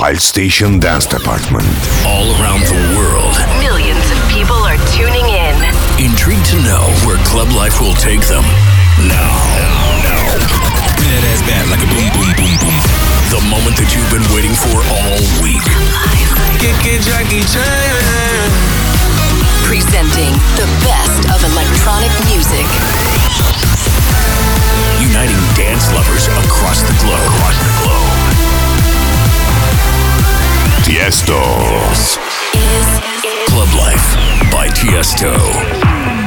Palstation Dance Department. All around the world. Millions of people are tuning in. Intrigued to know where club life will take them. Now, now. Yeah, that's bad, like a boom, boom, boom, boom. The moment that you've been waiting for all week. Get, get Jackie Chan. Presenting the best of electronic music. Uniting dance lovers across the globe. Tiesto. Club Life by Tiesto.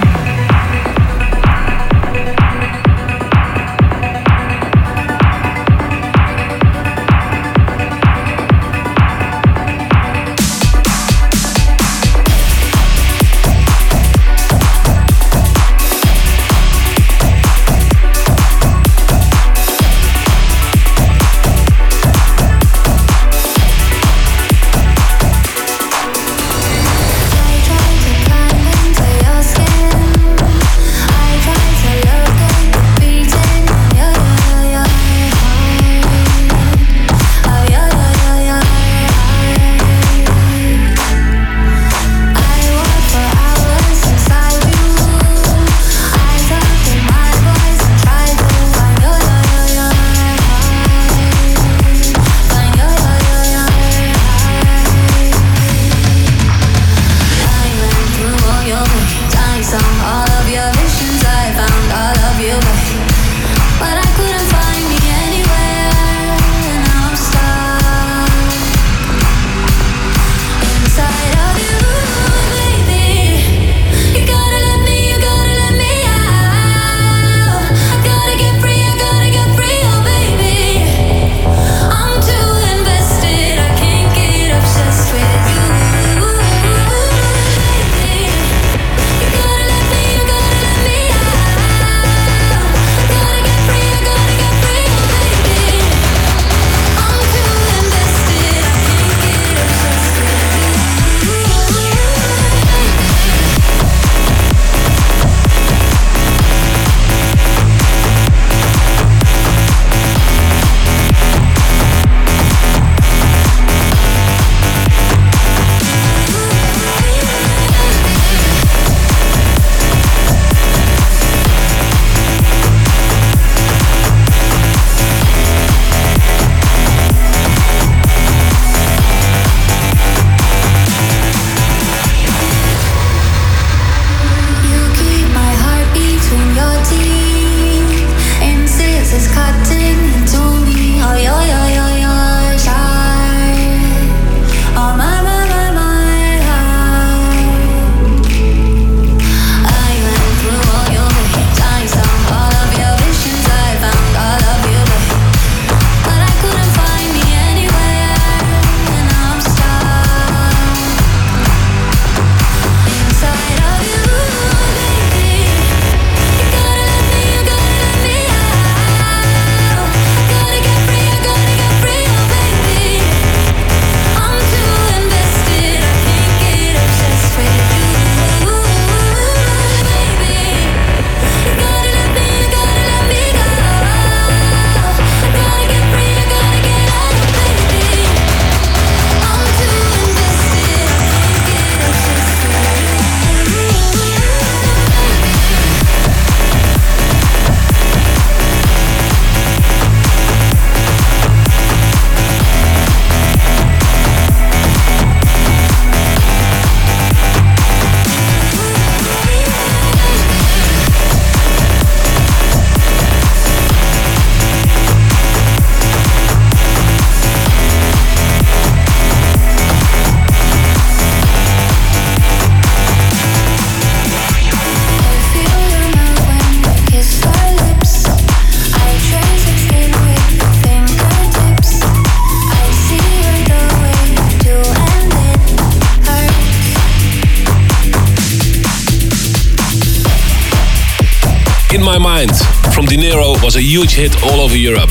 My Mind from Dynoro was a huge hit all over Europe.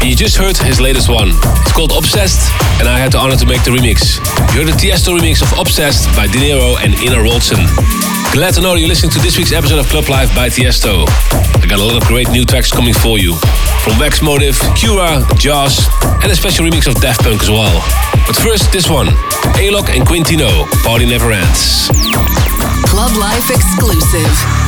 And you just heard his latest one. It's called Obsessed, and I had the honor to make the remix. You heard the Tiesto remix of Obsessed by Dynoro and Ina Wroldsen. Glad to know you're listening to this week's episode of Club Life by Tiesto. I got a lot of great new tracks coming for you. From Wax Motif, KURA, Jauz, and a special remix of Daft Punk as well. But first, this one. Alok and Quintino, Party Never Ends. Club Life exclusive.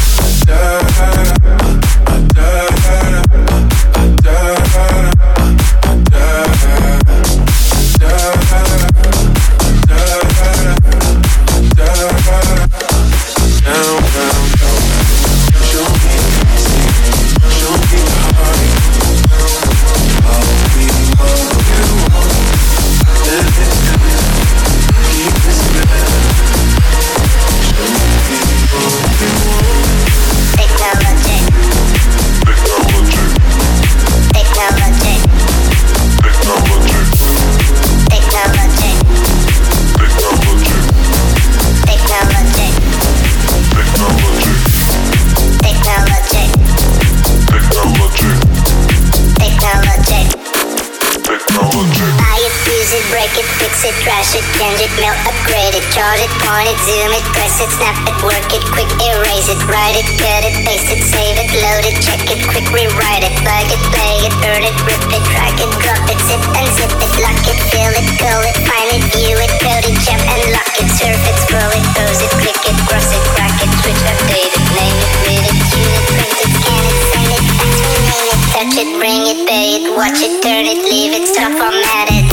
Trash it, it, upgrade it, charge it, point it, zoom it, press it, snap it, work it, quick erase it, write it, cut it, paste it, save it, load it, check it, quick rewrite it, plug it, play it, earn it, rip it, drag it, drop it, zip and zip it, lock it, fill it, call it, find it, view it, code it, jump and lock it, surf it, scroll it, pose it, click it, cross it, crack it, switch, update it, name it, read it, tune it, print it, scan it, send it, fax, rename it, touch it, bring it, pay it, watch it, turn it, leave it, stop, format it.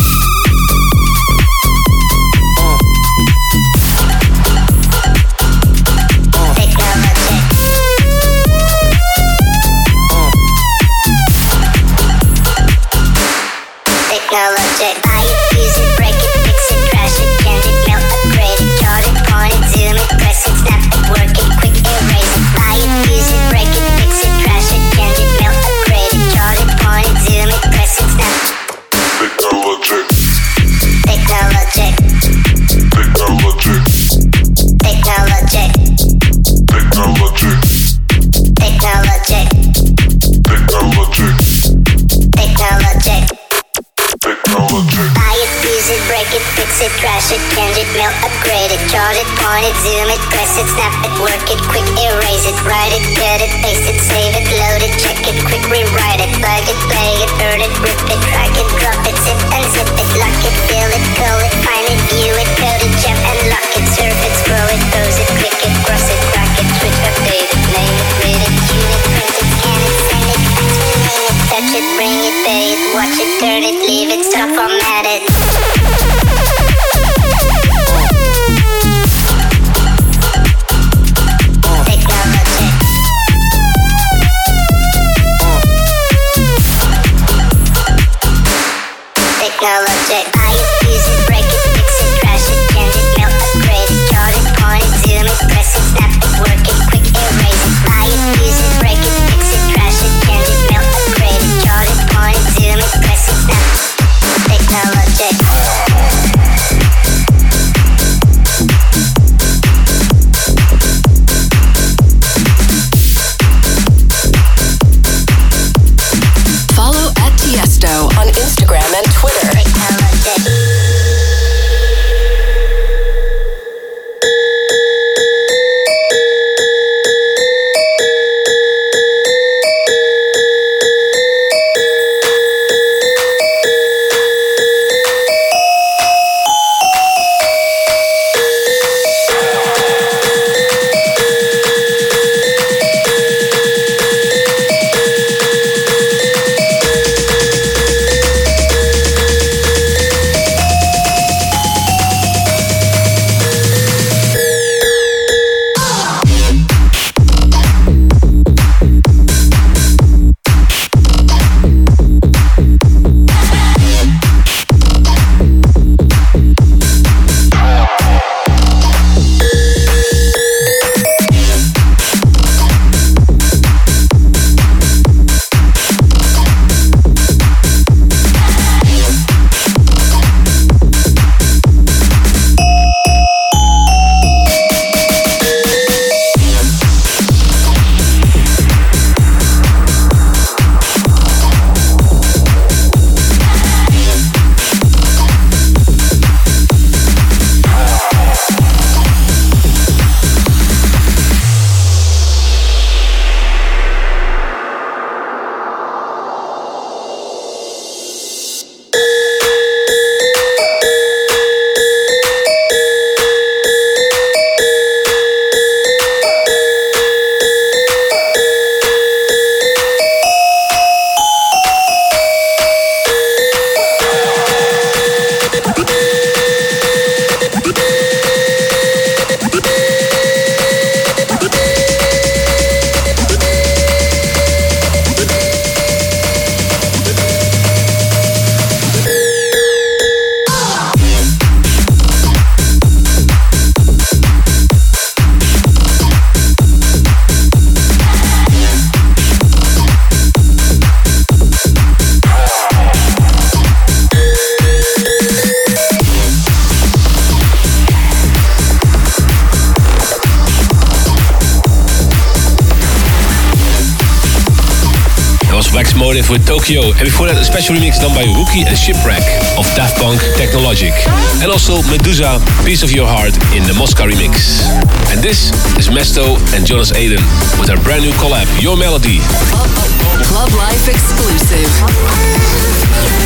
It, zoom it, press it, snap it, work it, quick erase it, write it, cut it, paste it, save it, load it, check it, quick rewrite it, plug it, play it, earn it, rip it, drag it, drop it, zip and zip it, lock it, fill it, call it, find it, view it, code it, jump and lock it, surf it, scroll it, pose it, click it, cross it, crack it, switch, update it, name it, read it, tune it, print it, scan it, send it, rename it, touch it, bring it, pay it, watch it, turn it, leave it, stop, format With Tokyo. And before that, a special remix done by Rookie and Shipwreck of Daft Punk Technologic. And also Meduza, Piece of Your Heart in the Moscow remix. And this is Mesto and Jonas Aden with their brand new collab, Your Melody. Club Life exclusive.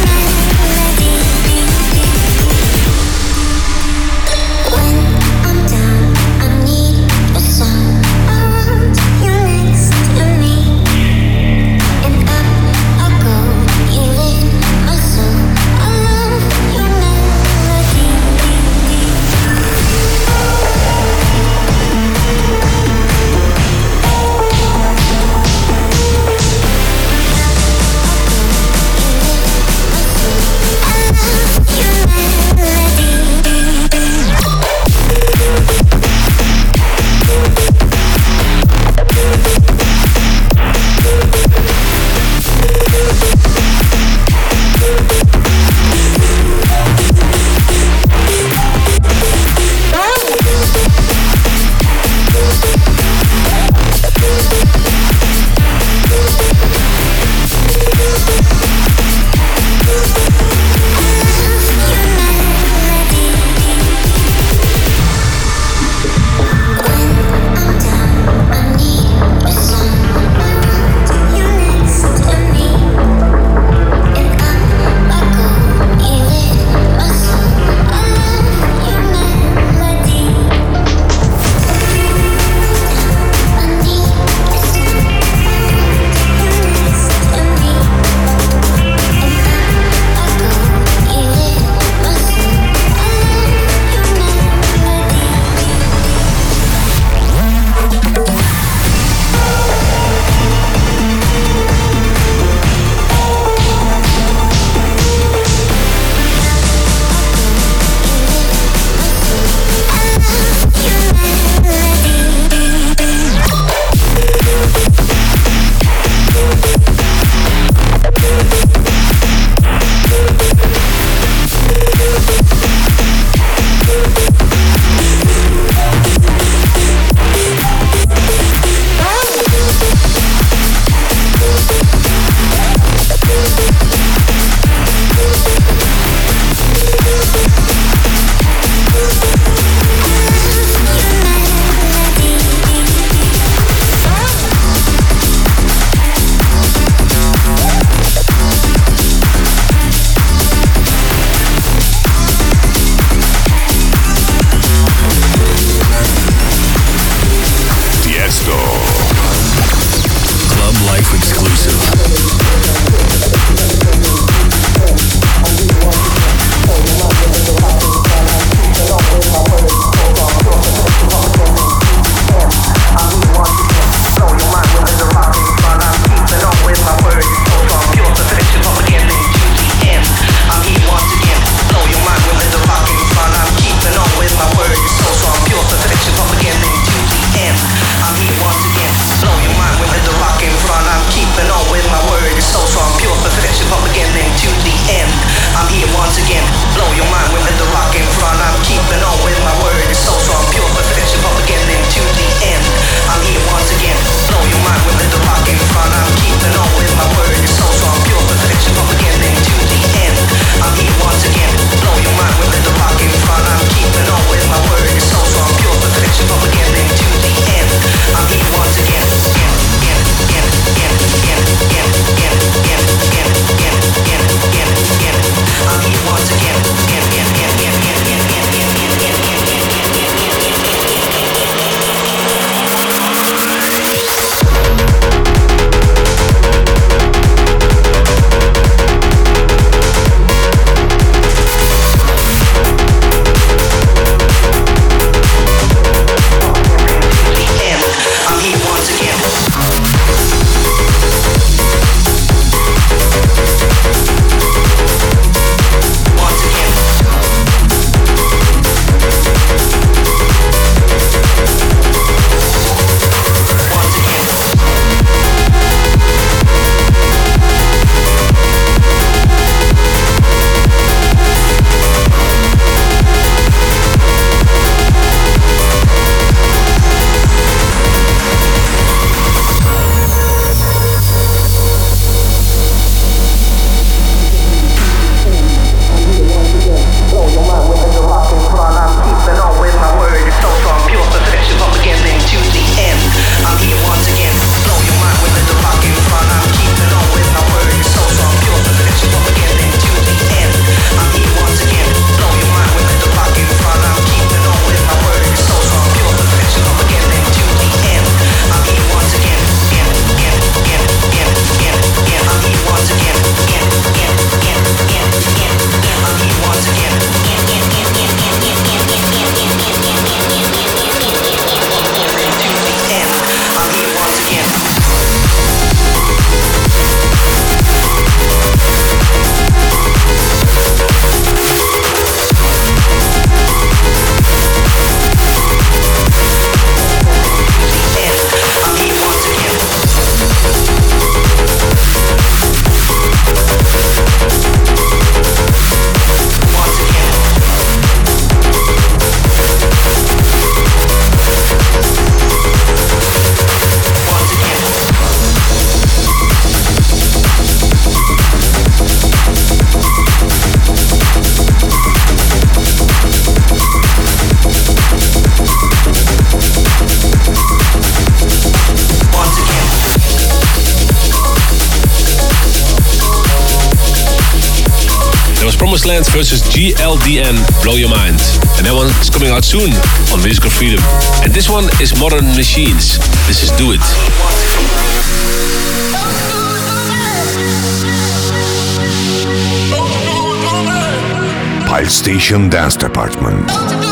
GLDN Blow Your Mind. And that one is coming out soon on Musical Freedom. And this one is Modern Machines. This is Do It. Palstation Dance Department.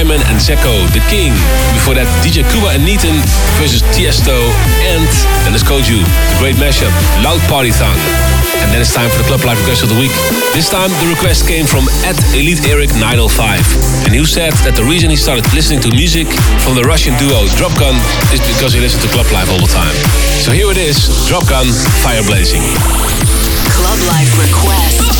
Wyman and Zeko, The King. Before that, DJ Kuba and Neaton versus Tiesto and Dennis Koju, The Great Mashup, Loud Party Thang. And then it's time for the Club Life Request of the Week. This time the request came from at Elite Eric 905. And he said that the reason he started listening to music from the Russian duo Dropgun is because he listened to Club Life all the time. So here it is, Dropgun, Fire Blazing. Club Life Request.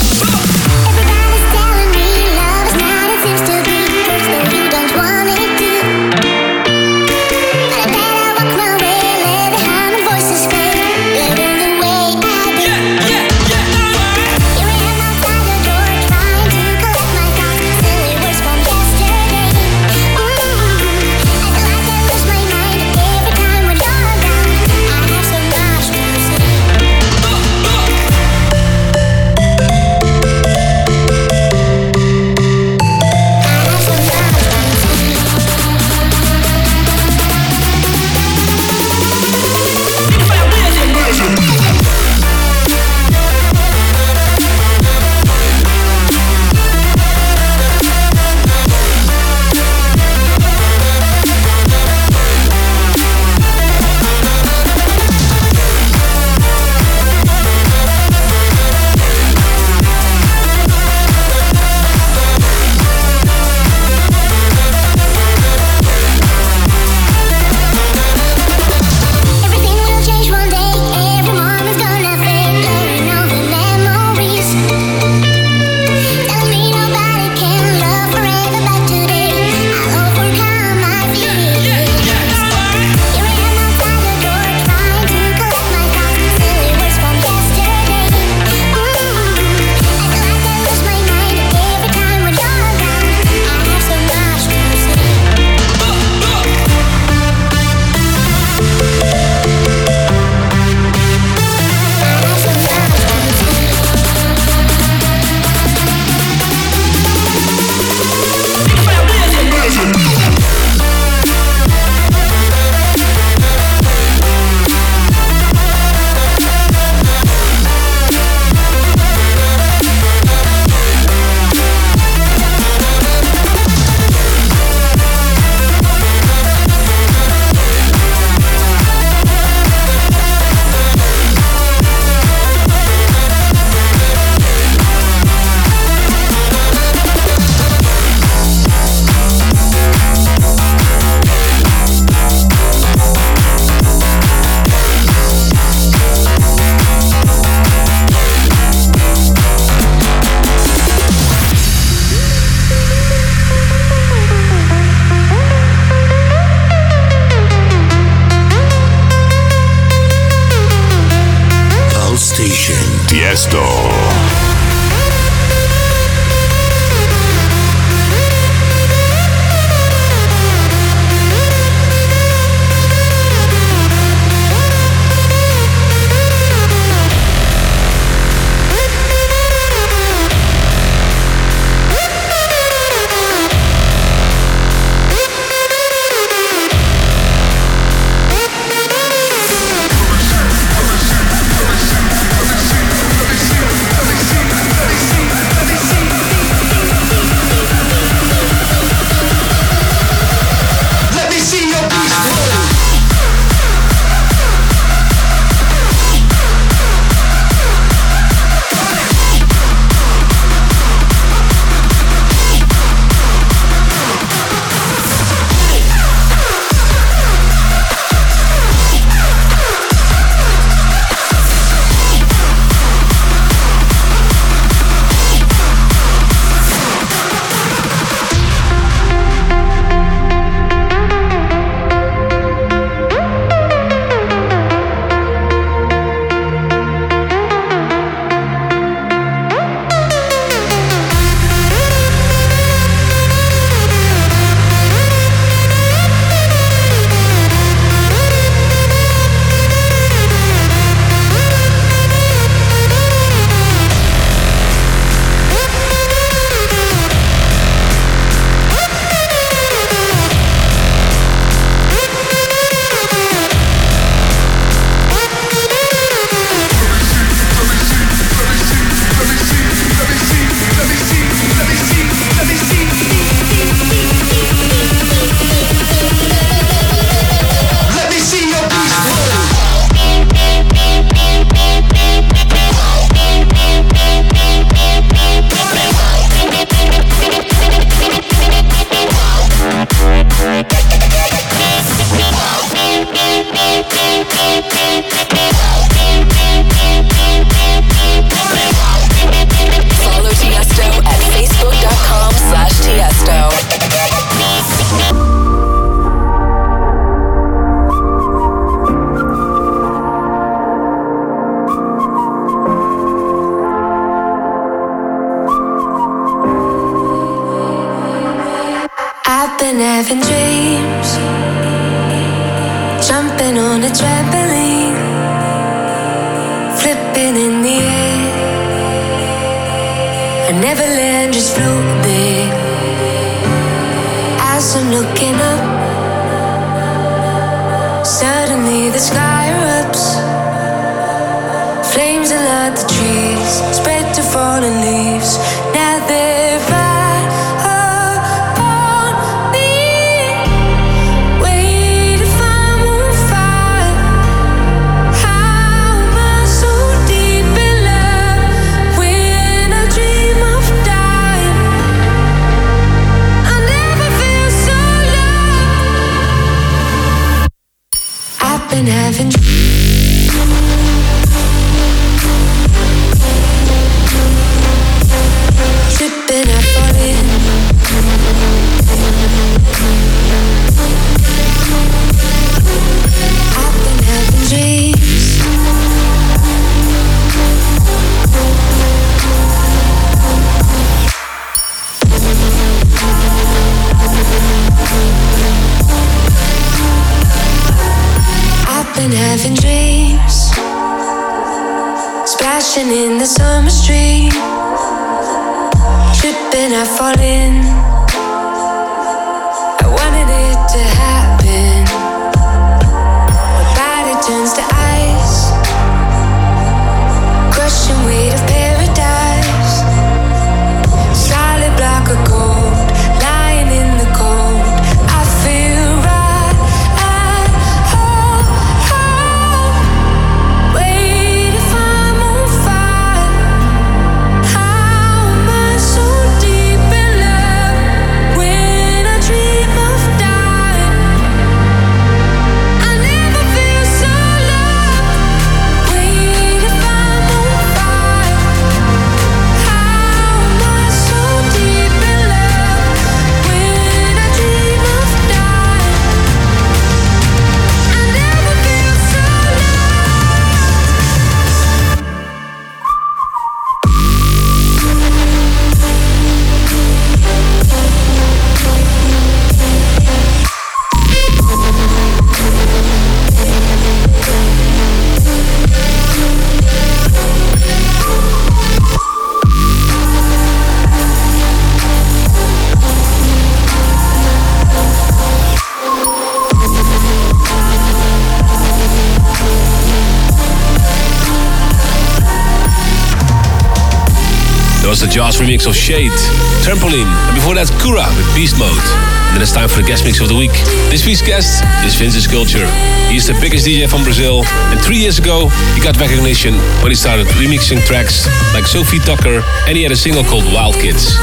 Remix of Shaed, Trampoline, and before that Kura with Beast Mode. And then it's time for the guest mix of the week. This week's guest is Vintage Culture. He's the biggest DJ from Brazil, and three years ago he got recognition when he started remixing tracks like Sofi Tukker, and he had a single called Wild Kids.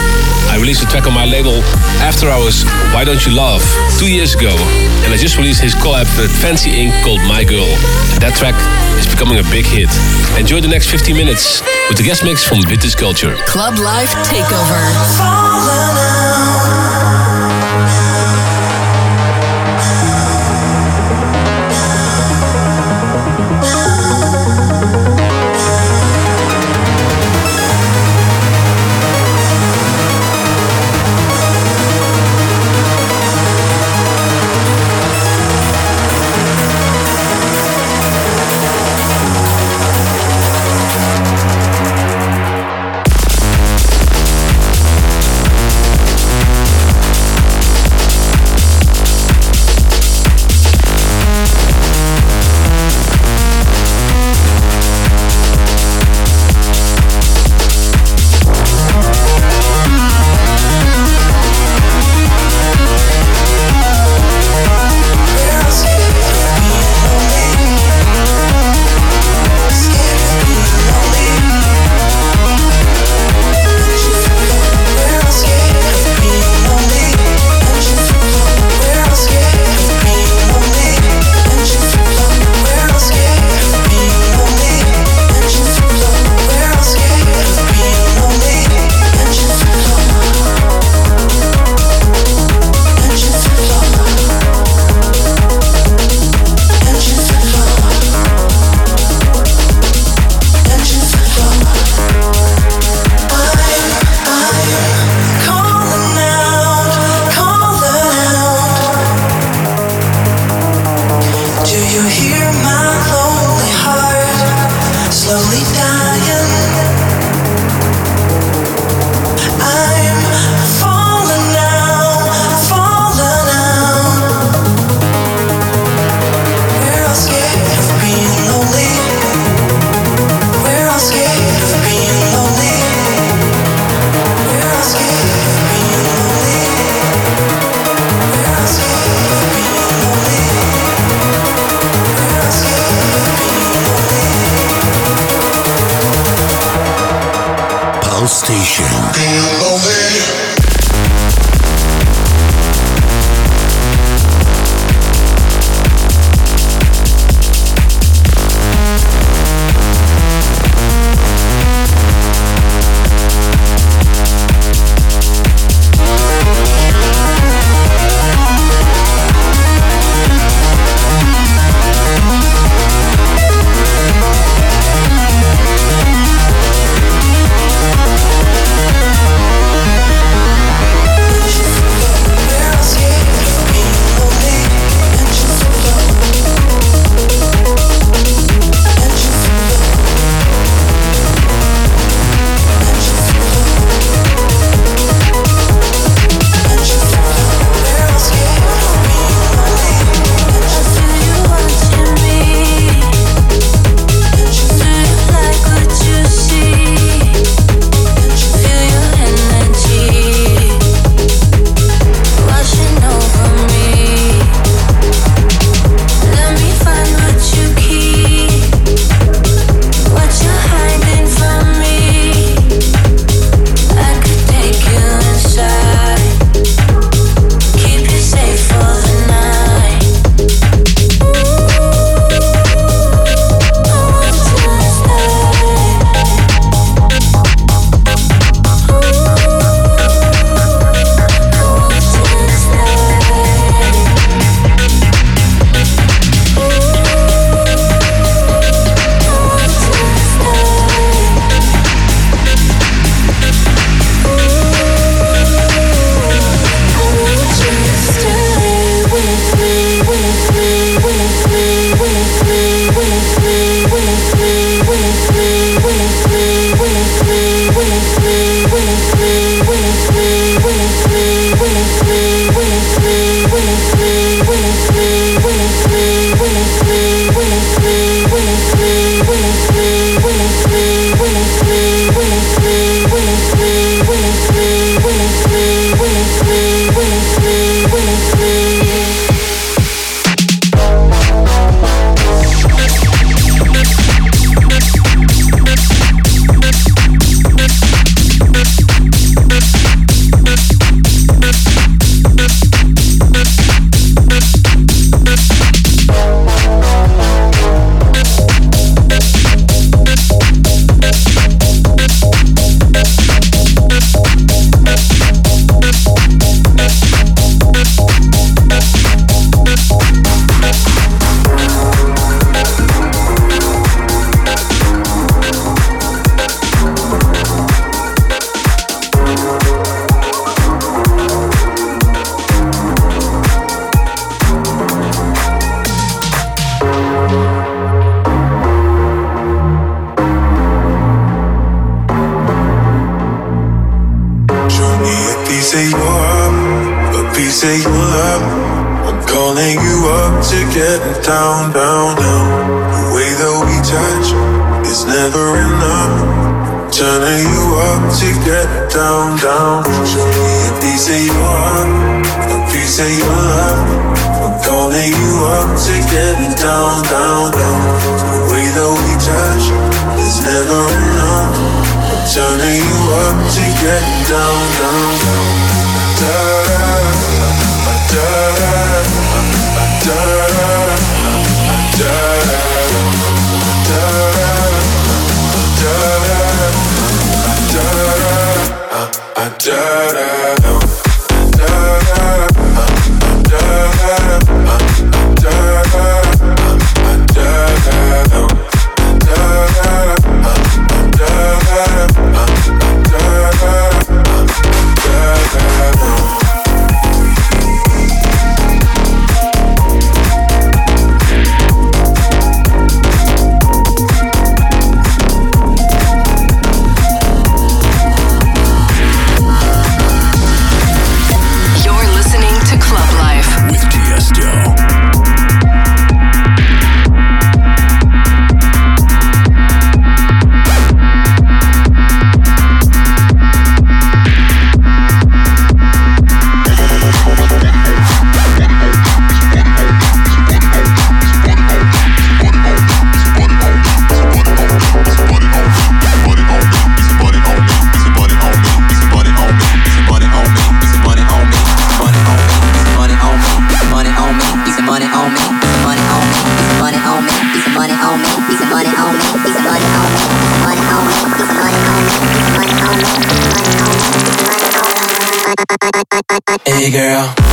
I released a track on my label After Hours, Why Don't You Love, two years ago, and I just released his collab with Fancy Inc. called My Girl. And that track is becoming a big hit. Enjoy the next 15 minutes with the guest mix from Vintage Culture. Club Life Takeover. Girl.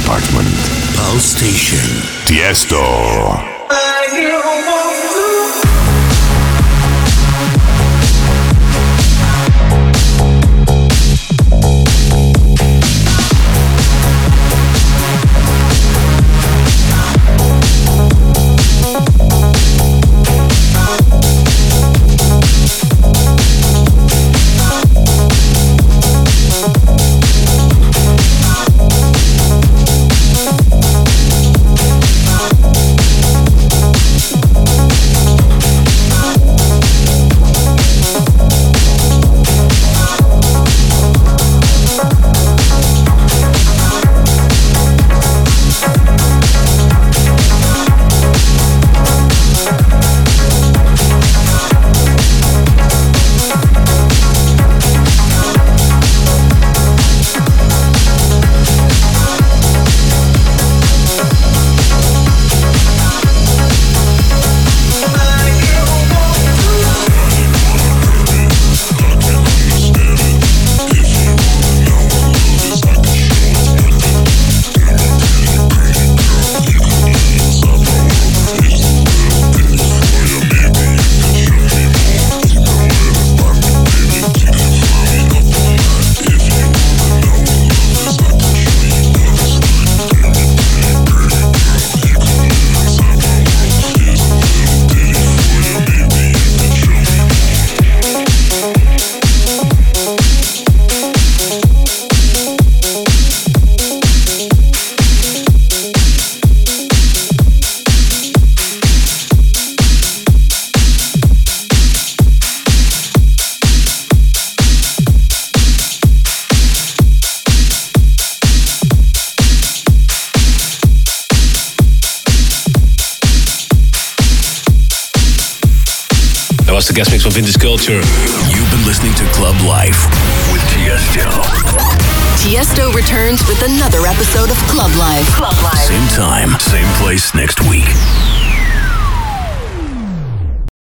Department. Palstation. Tiesto.